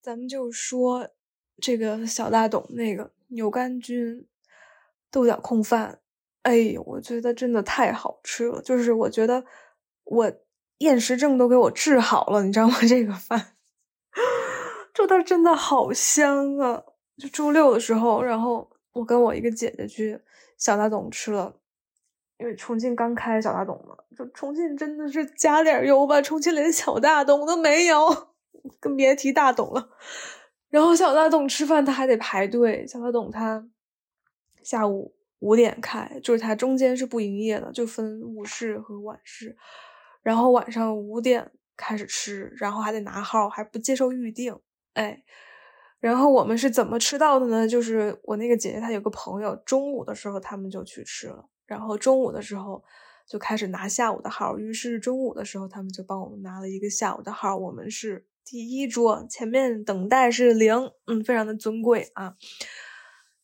咱们就说这个小大董那个牛肝菌豆角控饭，哎，我觉得真的太好吃了，就是我觉得我厌食症都给我治好了，你知道吗？这个饭，就它真的好香啊！就周六的时候，然后我跟我一个姐姐去小大董吃了，因为重庆刚开小大董嘛，就重庆真的是加点油吧，重庆连小大董都没有。更别提大董了，然后小大董吃饭他还得排队。小大董他下午五点开，就是他中间是不营业的，就分午市和晚市。然后晚上五点开始吃，然后还得拿号，还不接受预定。哎，然后我们是怎么吃到的呢？就是我那个姐姐她有个朋友，中午的时候他们就去吃了，然后中午的时候就开始拿下午的号。于是中午的时候他们就帮我们拿了一个下午的号，我们是。第一桌前面等待是零，嗯，非常的尊贵啊。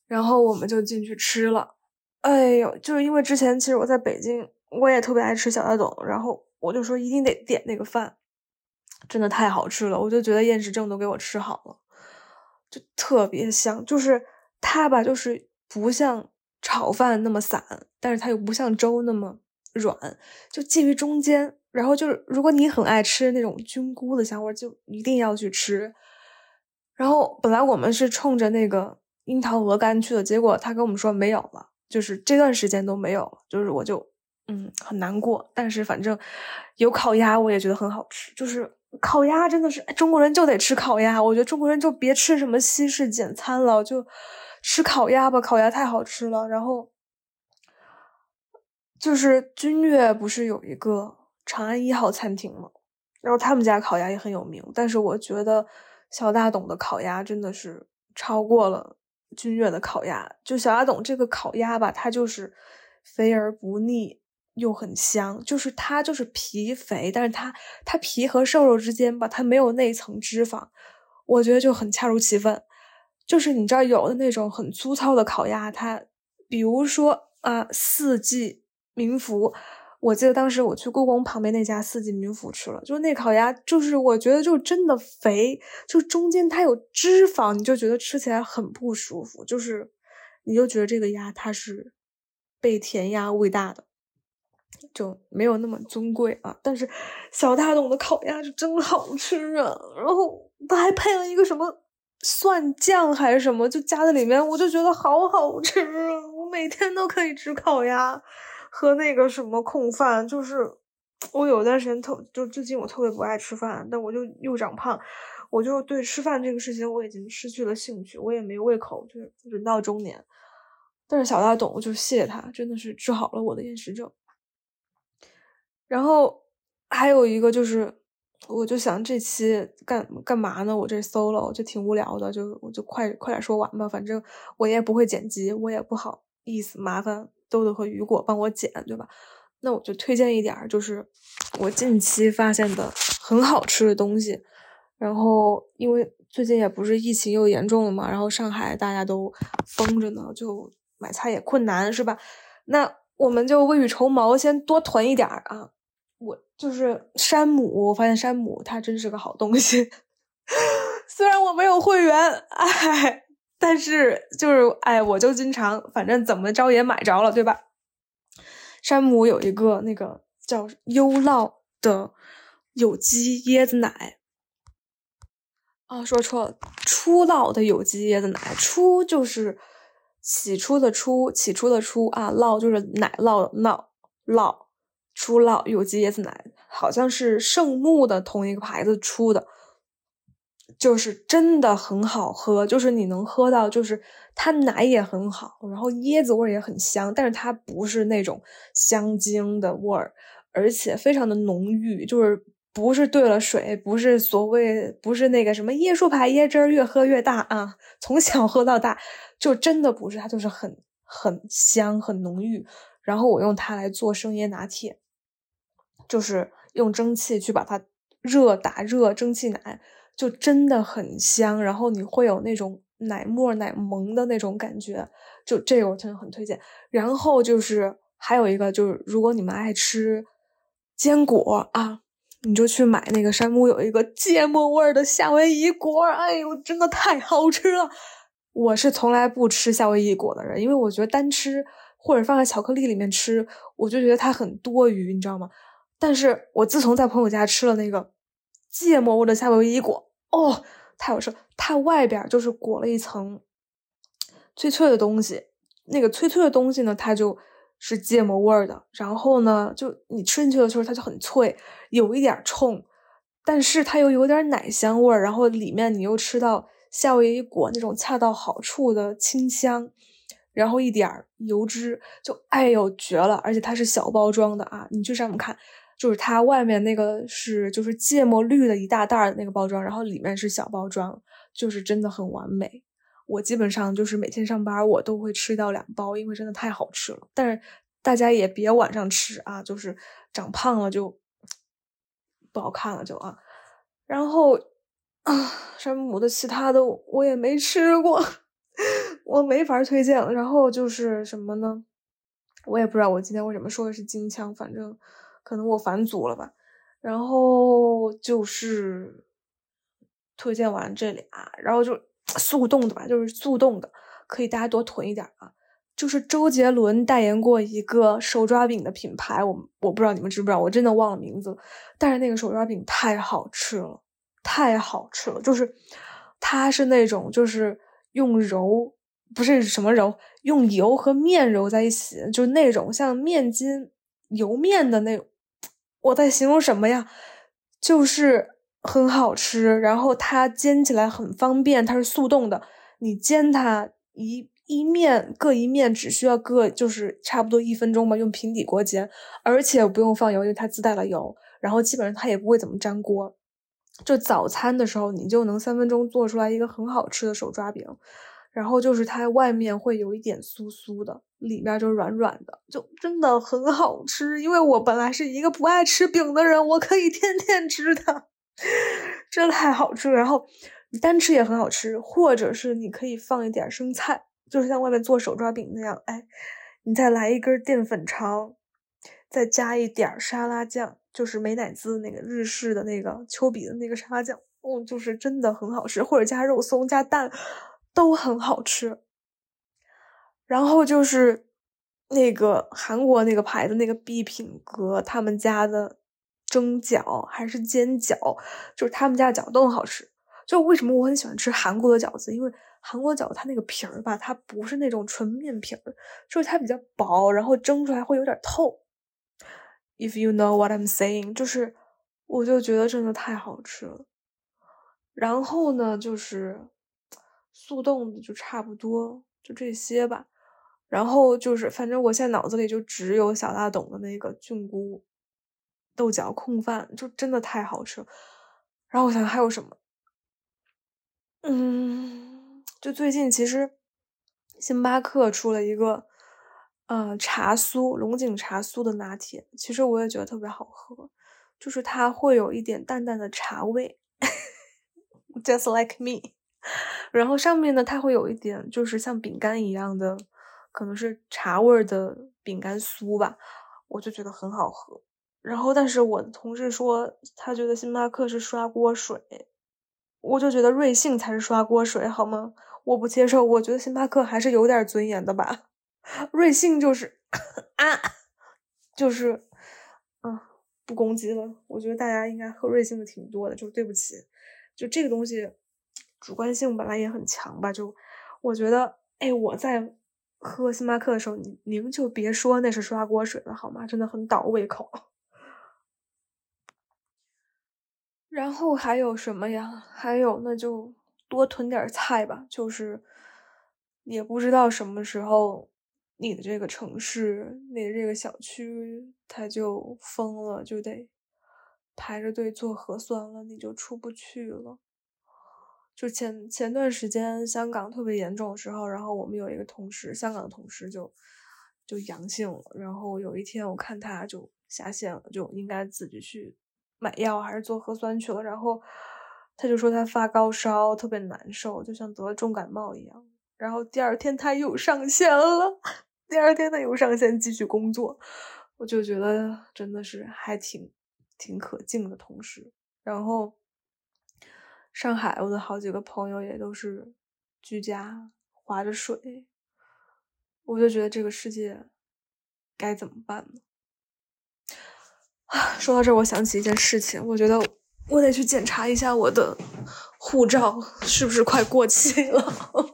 然后我们就进去吃了。哎呦，就是因为之前其实我在北京，我也特别爱吃小大董，然后我就说一定得点那个饭，真的太好吃了，我就觉得厌食症都给我吃好了，就特别香。就是它吧，就是不像炒饭那么散，但是它又不像粥那么软，就介于中间。然后就是，如果你很爱吃那种菌菇的香味，就一定要去吃。然后本来我们是冲着那个樱桃鹅肝去的，结果他跟我们说没有了，就是这段时间都没有了。就是我就嗯很难过，但是反正有烤鸭，我也觉得很好吃。就是烤鸭真的是中国人就得吃烤鸭，我觉得中国人就别吃什么西式简餐了，就吃烤鸭吧，烤鸭太好吃了。然后就是君悦不是有一个。长安一号餐厅嘛，然后他们家烤鸭也很有名，但是我觉得小大董的烤鸭真的是超过了君悦的烤鸭。就小大董这个烤鸭吧，它就是肥而不腻，又很香。就是它就是皮肥，但是它它皮和瘦肉之间吧，它没有那一层脂肪，我觉得就很恰如其分。就是你知道有的那种很粗糙的烤鸭，它比如说啊四季民福。我记得当时我去故宫旁边那家四季民福吃了，就是那烤鸭，就是我觉得就真的肥，就中间它有脂肪，你就觉得吃起来很不舒服，就是你就觉得这个鸭它是被填鸭喂大的，就没有那么尊贵啊。但是小大董的烤鸭是真好吃啊，然后它还配了一个什么蒜酱还是什么，就加在里面，我就觉得好好吃啊，我每天都可以吃烤鸭。和那个什么控饭，就是我有段时间特就最近我特别不爱吃饭，但我就又长胖，我就对吃饭这个事情我已经失去了兴趣，我也没胃口，就是人到中年。但是小大董，就谢谢他，真的是治好了我的厌食症。然后还有一个就是，我就想这期干干嘛呢？我这 solo 就挺无聊的，就我就快快点说完吧，反正我也不会剪辑，我也不好意思麻烦。豆豆和雨果帮我剪，对吧？那我就推荐一点儿，就是我近期发现的很好吃的东西。然后，因为最近也不是疫情又严重了嘛，然后上海大家都封着呢，就买菜也困难，是吧？那我们就未雨绸缪，先多囤一点儿啊。我就是山姆，我发现山姆它真是个好东西，虽然我没有会员，哎。但是就是哎，我就经常，反正怎么着也买着了，对吧？山姆有一个那个叫优酪的有机椰子奶，啊，说错了，初酪的有机椰子奶，初就是起初的初，起初的初啊，酪就是奶酪酪酪，初酪有机椰子奶，好像是圣木的同一个牌子出的。就是真的很好喝，就是你能喝到，就是它奶也很好，然后椰子味也很香，但是它不是那种香精的味儿，而且非常的浓郁，就是不是兑了水，不是所谓不是那个什么椰树牌椰汁儿越喝越大啊，从小喝到大，就真的不是，它就是很很香很浓郁，然后我用它来做生椰拿铁，就是用蒸汽去把它热打热蒸汽奶。就真的很香，然后你会有那种奶沫奶萌的那种感觉，就这个我真的很推荐。然后就是还有一个就是，如果你们爱吃坚果啊，你就去买那个山姆有一个芥末味的夏威夷果，哎呦，真的太好吃了！我是从来不吃夏威夷果的人，因为我觉得单吃或者放在巧克力里面吃，我就觉得它很多余，你知道吗？但是我自从在朋友家吃了那个芥末味的夏威夷果，哦，太好吃！它外边就是裹了一层脆脆的东西，那个脆脆的东西呢，它就是芥末味的。然后呢，就你吃进去的时候，它就很脆，有一点冲，但是它又有点奶香味儿。然后里面你又吃到夏威夷果那种恰到好处的清香。然后一点油脂，就哎呦绝了！而且它是小包装的啊，你去上面看，就是它外面那个是就是芥末绿的一大袋的那个包装，然后里面是小包装，就是真的很完美。我基本上就是每天上班我都会吃到两包，因为真的太好吃了。但是大家也别晚上吃啊，就是长胖了就不好看了就啊。然后啊，山姆的其他的我也没吃过。我没法推荐了。然后就是什么呢？我也不知道我今天为什么说的是金枪，反正可能我返祖了吧。然后就是推荐完这俩，然后就 速冻的吧，就是速冻的，可以大家多囤一点啊。就是周杰伦代言过一个手抓饼的品牌，我我不知道你们知不知道，我真的忘了名字。但是那个手抓饼太好吃了，太好吃了，就是它是那种就是用揉。不是什么揉，用油和面揉在一起，就是那种像面筋油面的那种。我在形容什么呀？就是很好吃，然后它煎起来很方便，它是速冻的。你煎它一一面各一面，只需要各就是差不多一分钟吧，用平底锅煎，而且不用放油，因为它自带了油。然后基本上它也不会怎么粘锅。就早餐的时候，你就能三分钟做出来一个很好吃的手抓饼。然后就是它外面会有一点酥酥的，里面就软软的，就真的很好吃。因为我本来是一个不爱吃饼的人，我可以天天吃它，真的太好吃。然后你单吃也很好吃，或者是你可以放一点生菜，就是像外面做手抓饼那样，哎，你再来一根淀粉肠，再加一点沙拉酱，就是美乃滋那个日式的那个丘比的那个沙拉酱，哦，就是真的很好吃。或者加肉松加蛋。都很好吃，然后就是那个韩国那个牌子那个必品阁他们家的蒸饺还是煎饺，就是他们家的饺子都很好吃。就为什么我很喜欢吃韩国的饺子？因为韩国饺子它那个皮儿吧，它不是那种纯面皮儿，就是它比较薄，然后蒸出来会有点透。If you know what I'm saying，就是我就觉得真的太好吃了。然后呢，就是。速冻的就差不多就这些吧，然后就是反正我现在脑子里就只有小大董的那个菌菇豆角控饭，就真的太好吃了。然后我想还有什么？嗯，就最近其实星巴克出了一个呃茶酥龙井茶酥的拿铁，其实我也觉得特别好喝，就是它会有一点淡淡的茶味，just like me。然后上面呢，它会有一点就是像饼干一样的，可能是茶味的饼干酥吧，我就觉得很好喝。然后，但是我的同事说他觉得星巴克是刷锅水，我就觉得瑞幸才是刷锅水，好吗？我不接受，我觉得星巴克还是有点尊严的吧。瑞幸就是 啊，就是啊，不攻击了。我觉得大家应该喝瑞幸的挺多的，就对不起，就这个东西。主观性本来也很强吧，就我觉得，哎，我在喝星巴克的时候，您您就别说那是刷锅水了，好吗？真的很倒胃口。然后还有什么呀？还有那就多囤点菜吧。就是也不知道什么时候你的这个城市、你的这个小区它就封了，就得排着队做核酸了，你就出不去了。就前前段时间香港特别严重的时候，然后我们有一个同事，香港的同事就就阳性了。然后有一天我看他就下线了，就应该自己去买药还是做核酸去了。然后他就说他发高烧，特别难受，就像得了重感冒一样。然后第二天他又上线了，第二天他又上线继续工作。我就觉得真的是还挺。挺可敬的同事，然后上海我的好几个朋友也都是居家划着水，我就觉得这个世界该怎么办呢？啊，说到这，我想起一件事情，我觉得我得去检查一下我的护照是不是快过期了。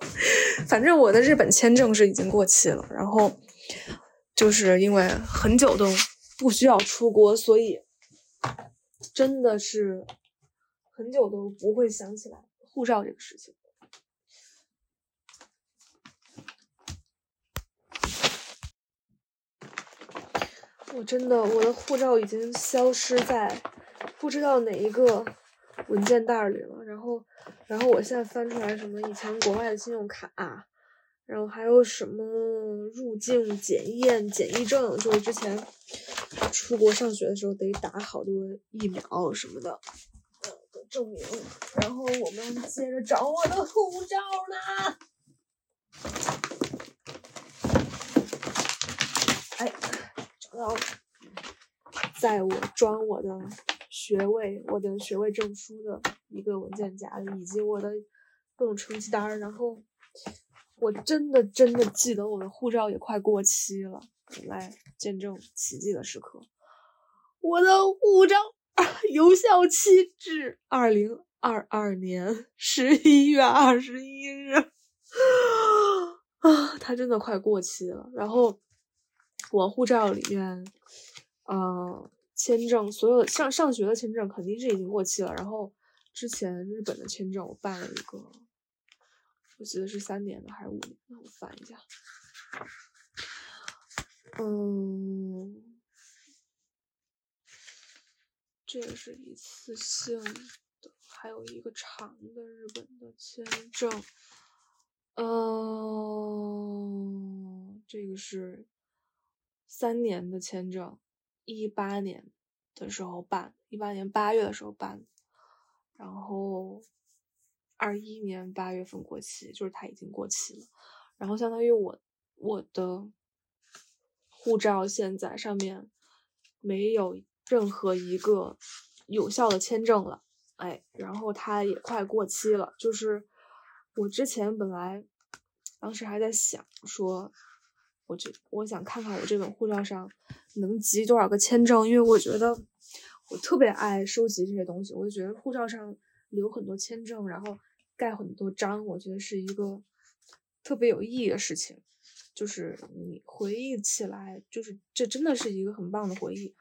反正我的日本签证是已经过期了，然后就是因为很久都不需要出国，所以真的是很久都不会想起来护照这个事情。我真的，我的护照已经消失在不知道哪一个文件袋里了。然后，然后我现在翻出来什么以前国外的信用卡，然后还有什么入境检验检疫证，就是之前出国上学的时候得打好多疫苗什么的，呃的证明。然后我们接着找我的护照呢。哎。找到了，在我装我的学位、我的学位证书的一个文件夹里，以及我的各种成绩单然后，我真的真的记得我的护照也快过期了。来见证奇迹的时刻，我的护照 有效期至二零二二年十一月二十一日。啊，它真的快过期了。然后。我护照里面，呃，签证所有上上学的签证肯定是已经过期了。然后之前日本的签证我办了一个，我记得是三年的还是五年？的，我翻一下。嗯，这个是一次性的，还有一个长的日本的签证。嗯，这个是。三年的签证，一八年的时候办，一八年八月的时候办，然后二一年八月份过期，就是它已经过期了。然后相当于我我的护照现在上面没有任何一个有效的签证了，哎，然后它也快过期了。就是我之前本来当时还在想说。我就我想看看我这本护照上能集多少个签证，因为我觉得我特别爱收集这些东西。我就觉得护照上留很多签证，然后盖很多章，我觉得是一个特别有意义的事情。就是你回忆起来，就是这真的是一个很棒的回忆。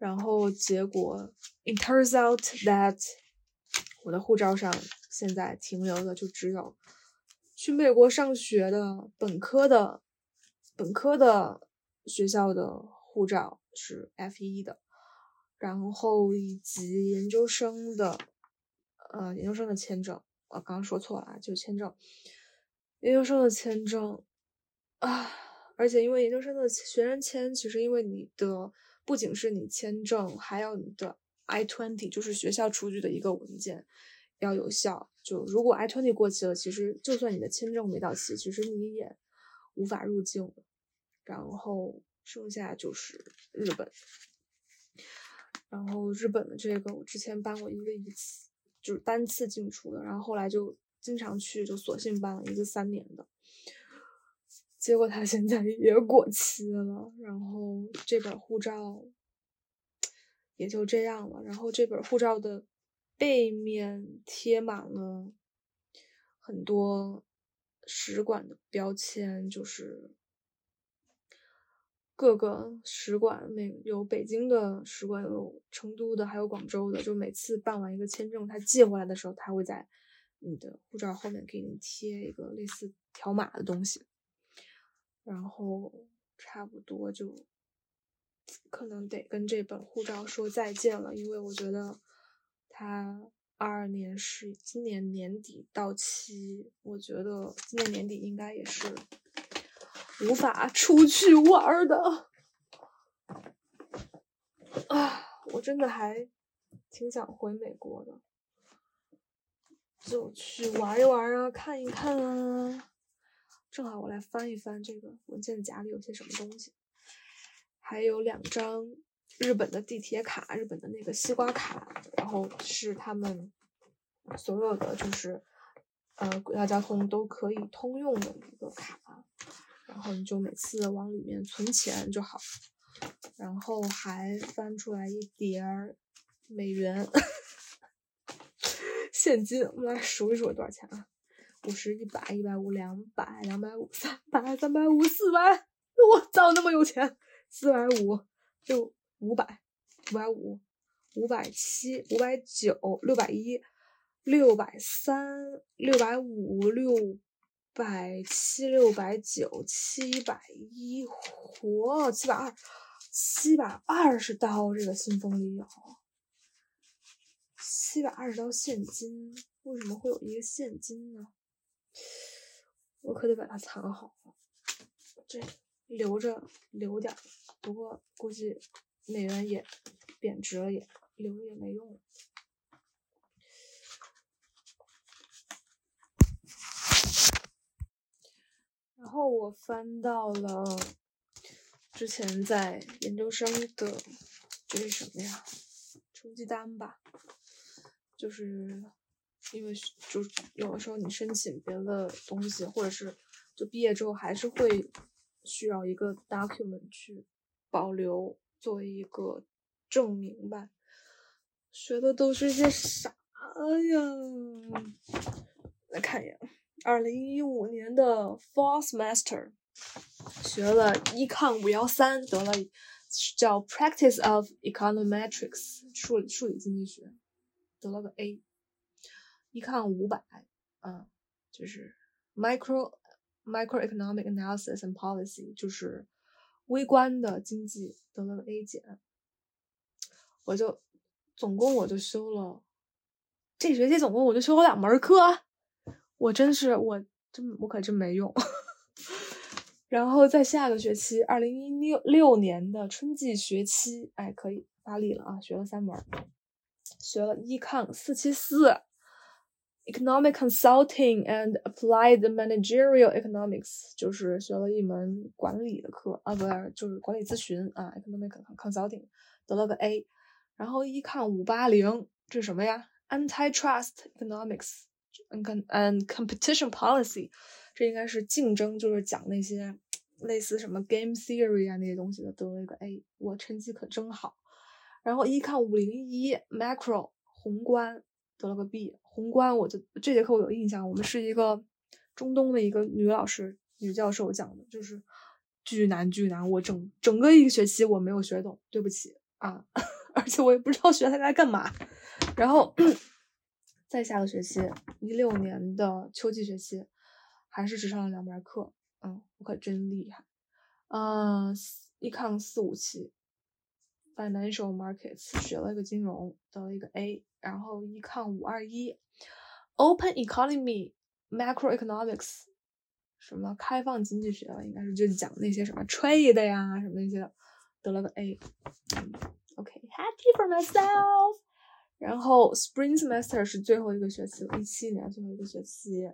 然后结果，it turns out that 我的护照上现在停留的就只有去美国上学的本科的。本科的学校的护照是 F 一的，然后以及研究生的，呃，研究生的签证，我刚刚说错了啊，就签证，研究生的签证啊，而且因为研究生的学生签，其实因为你的不仅是你签证，还有你的 I twenty，就是学校出具的一个文件要有效。就如果 I twenty 过期了，其实就算你的签证没到期，其实你也无法入境。然后剩下就是日本，然后日本的这个我之前办过一个一次，就是单次进出的，然后后来就经常去，就索性办了一个三年的，结果他现在也过期了，然后这本护照也就这样了，然后这本护照的背面贴满了很多使馆的标签，就是。各个使馆，每有北京的使馆，有成都的，还有广州的。就每次办完一个签证，他寄回来的时候，他会在你的护照后面给你贴一个类似条码的东西。然后差不多就可能得跟这本护照说再见了，因为我觉得它二二年是今年年底到期，我觉得今年年底应该也是。无法出去玩的啊！我真的还挺想回美国的，就去玩一玩啊，看一看啊。正好我来翻一翻这个文件夹里有些什么东西，还有两张日本的地铁卡，日本的那个西瓜卡，然后是他们所有的就是呃轨道交通都可以通用的一个卡，然后你就每次往里面存钱就好，然后还翻出来一叠儿美元 现金，我们来数一数多少钱啊？五十、一百、一百五、两百、两百五、三百、三百五、四百，我操，那么有钱！四百五，六五百，五百五，五百七，五百九，六百一，六百三，六百五，六百七，六百九，七百一，嚯，七百二，七百二十刀，这个信封里有七百二十刀现金，为什么会有一个现金呢？我可得把它藏好，这留着留点儿。不过估计美元也贬值了，也留着也没用。然后我翻到了之前在研究生的这是什么呀？成绩单吧，就是。因为就有的时候你申请别的东西，或者是就毕业之后还是会需要一个 document 去保留作为一个证明吧。学的都是些啥呀？来看一眼，二零一五年的 fall semester 学了 Econ 五幺三，得了叫 Practice of Econometrics 数数理经济学，得了个 A。一看五百，嗯，就是 micro microeconomic analysis and policy，就是微观的经济得了个 A 减，我就总共我就修了，这学期总共我就修了两门课，我真是我真我可真没用。然后在下个学期，二零一六六年的春季学期，哎，可以发力了啊，学了三门，学了 econ 四七四。Economic Consulting and Applied Managerial Economics 就是学了一门管理的课啊，不是就是管理咨询啊，Economic Consulting 得了个 A，然后一看五八零这是什么呀？Antitrust Economics and and Competition Policy 这应该是竞争，就是讲那些类似什么 Game Theory 啊那些东西的，得了一个 A，我成绩可真好。然后一看五零一 Macro 宏观。得了个 B，宏观我就这节课我有印象，我们是一个中东的一个女老师、女教授讲的，就是巨难巨难，我整整个一个学期我没有学懂，对不起啊，而且我也不知道学它该干嘛。然后再下个学期，一六年的秋季学期，还是只上了两门课，嗯，我可真厉害，嗯，一抗四五七。Financial markets 学了一个金融，得了一个 A，然后一抗五二一，Open economy macroeconomics 什么开放经济学了，应该是就讲那些什么 trade 呀什么那些的，得了个 A。OK，happy for myself。然后 Spring semester 是最后一个学期，一七年最后一个学期，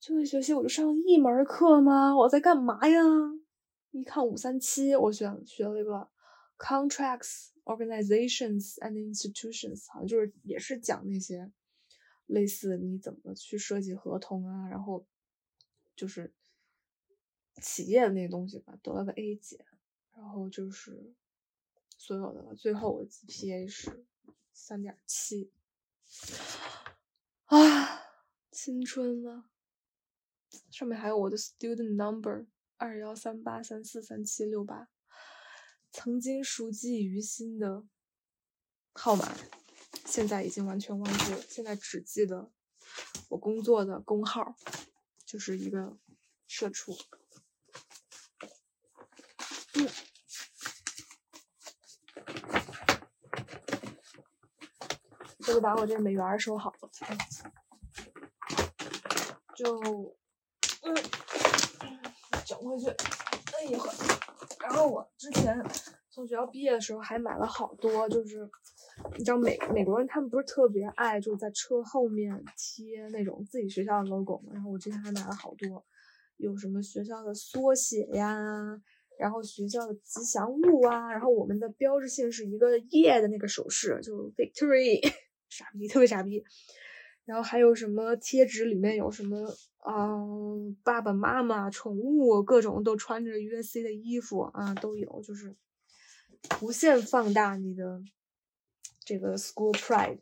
最后一个学期我就上了一门课吗？我在干嘛呀？一看五三七，我选学了一个。Contracts, organizations and institutions，好像就是也是讲那些类似你怎么去设计合同啊，然后就是企业的那些东西吧，得了个 A 减，然后就是所有的最后我的 GPA 是三点七，啊，青春啊！上面还有我的 student number 二幺三八三四三七六八。曾经熟记于心的号码，现在已经完全忘记了。现在只记得我工作的工号，就是一个社畜。嗯，就把我这美元收好了，就嗯整回去。哎呀。然后我之前从学校毕业的时候还买了好多，就是你知道美美国人他们不是特别爱就是在车后面贴那种自己学校的 logo 嘛。然后我之前还买了好多，有什么学校的缩写呀，然后学校的吉祥物啊，然后我们的标志性是一个耶的那个手势，就 victory，傻逼，特别傻逼。然后还有什么贴纸，里面有什么啊，爸爸妈妈、宠物，各种都穿着 USC 的衣服啊，都有，就是无限放大你的这个 school pride。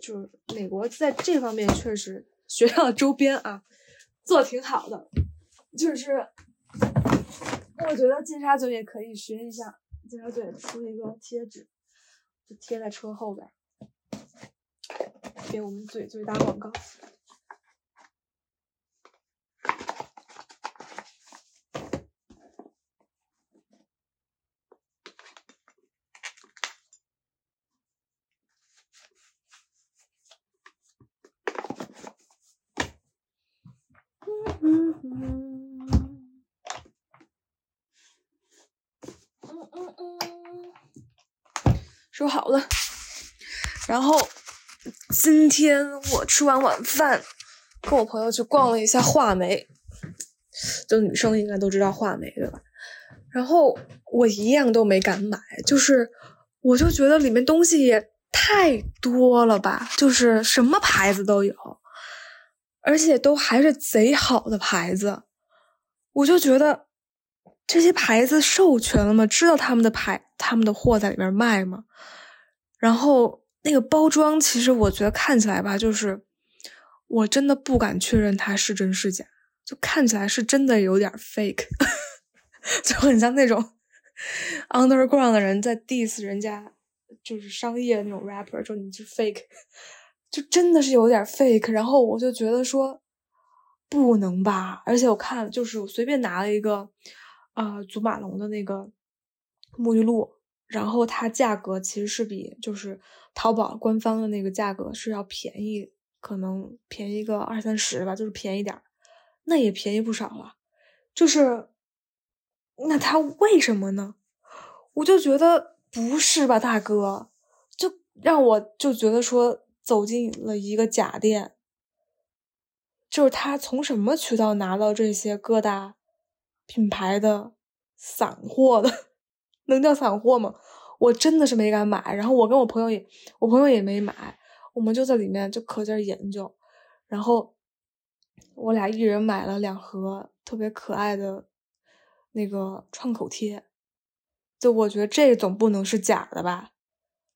就是美国在这方面确实学校周边啊做挺好的，就是我觉得金沙嘴也可以学一下，金沙嘴出一个贴纸，就贴在车后边。给我们嘴嘴打广告。嗯，收好了，然后。今天我吃完晚饭，跟我朋友去逛了一下画眉，就女生应该都知道画眉对吧？然后我一样都没敢买，就是我就觉得里面东西也太多了吧，就是什么牌子都有，而且都还是贼好的牌子，我就觉得这些牌子授权了吗？知道他们的牌、他们的货在里面卖吗？然后。那个包装其实我觉得看起来吧，就是我真的不敢确认它是真是假，就看起来是真的有点 fake，就很像那种 underground 的人在 diss 人家，就是商业那种 rapper，就你是 fake，就真的是有点 fake。然后我就觉得说不能吧，而且我看就是我随便拿了一个啊祖马龙的那个沐浴露。然后它价格其实是比就是淘宝官方的那个价格是要便宜，可能便宜个二三十吧，就是便宜点儿，那也便宜不少了。就是那它为什么呢？我就觉得不是吧，大哥，就让我就觉得说走进了一个假店，就是他从什么渠道拿到这些各大品牌的散货的？能叫散货吗？我真的是没敢买，然后我跟我朋友也，我朋友也没买，我们就在里面就可劲研究，然后我俩一人买了两盒特别可爱的那个创口贴，就我觉得这总不能是假的吧？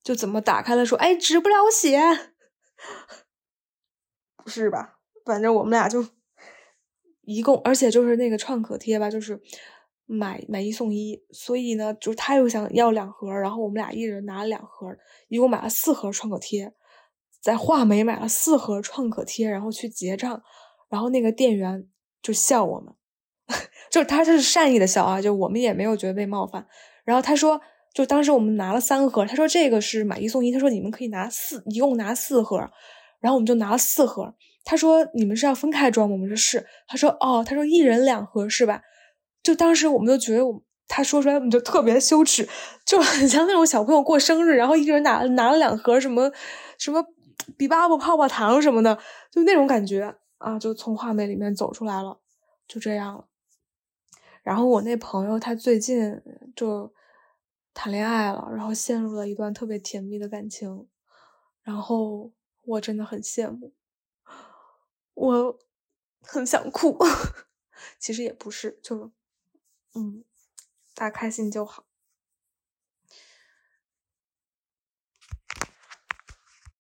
就怎么打开了说，哎，止不了血，不是吧？反正我们俩就一共，而且就是那个创可贴吧，就是。买买一送一，所以呢，就是他又想要两盒，然后我们俩一人拿了两盒，一共买了四盒创可贴，在画眉买了四盒创可贴，然后去结账，然后那个店员就笑我们，就是他这是善意的笑啊，就我们也没有觉得被冒犯。然后他说，就当时我们拿了三盒，他说这个是买一送一，他说你们可以拿四，一共拿四盒，然后我们就拿了四盒。他说你们是要分开装吗？我们说是。他说哦，他说一人两盒是吧？就当时我们就觉得，我他说出来我们就特别羞耻，就很像那种小朋友过生日，然后一个人拿拿了两盒什么什么比巴布泡泡糖什么的，就那种感觉啊，就从画面里面走出来了，就这样了。然后我那朋友他最近就谈恋爱了，然后陷入了一段特别甜蜜的感情，然后我真的很羡慕，我很想哭，其实也不是，就。嗯，大家开心就好。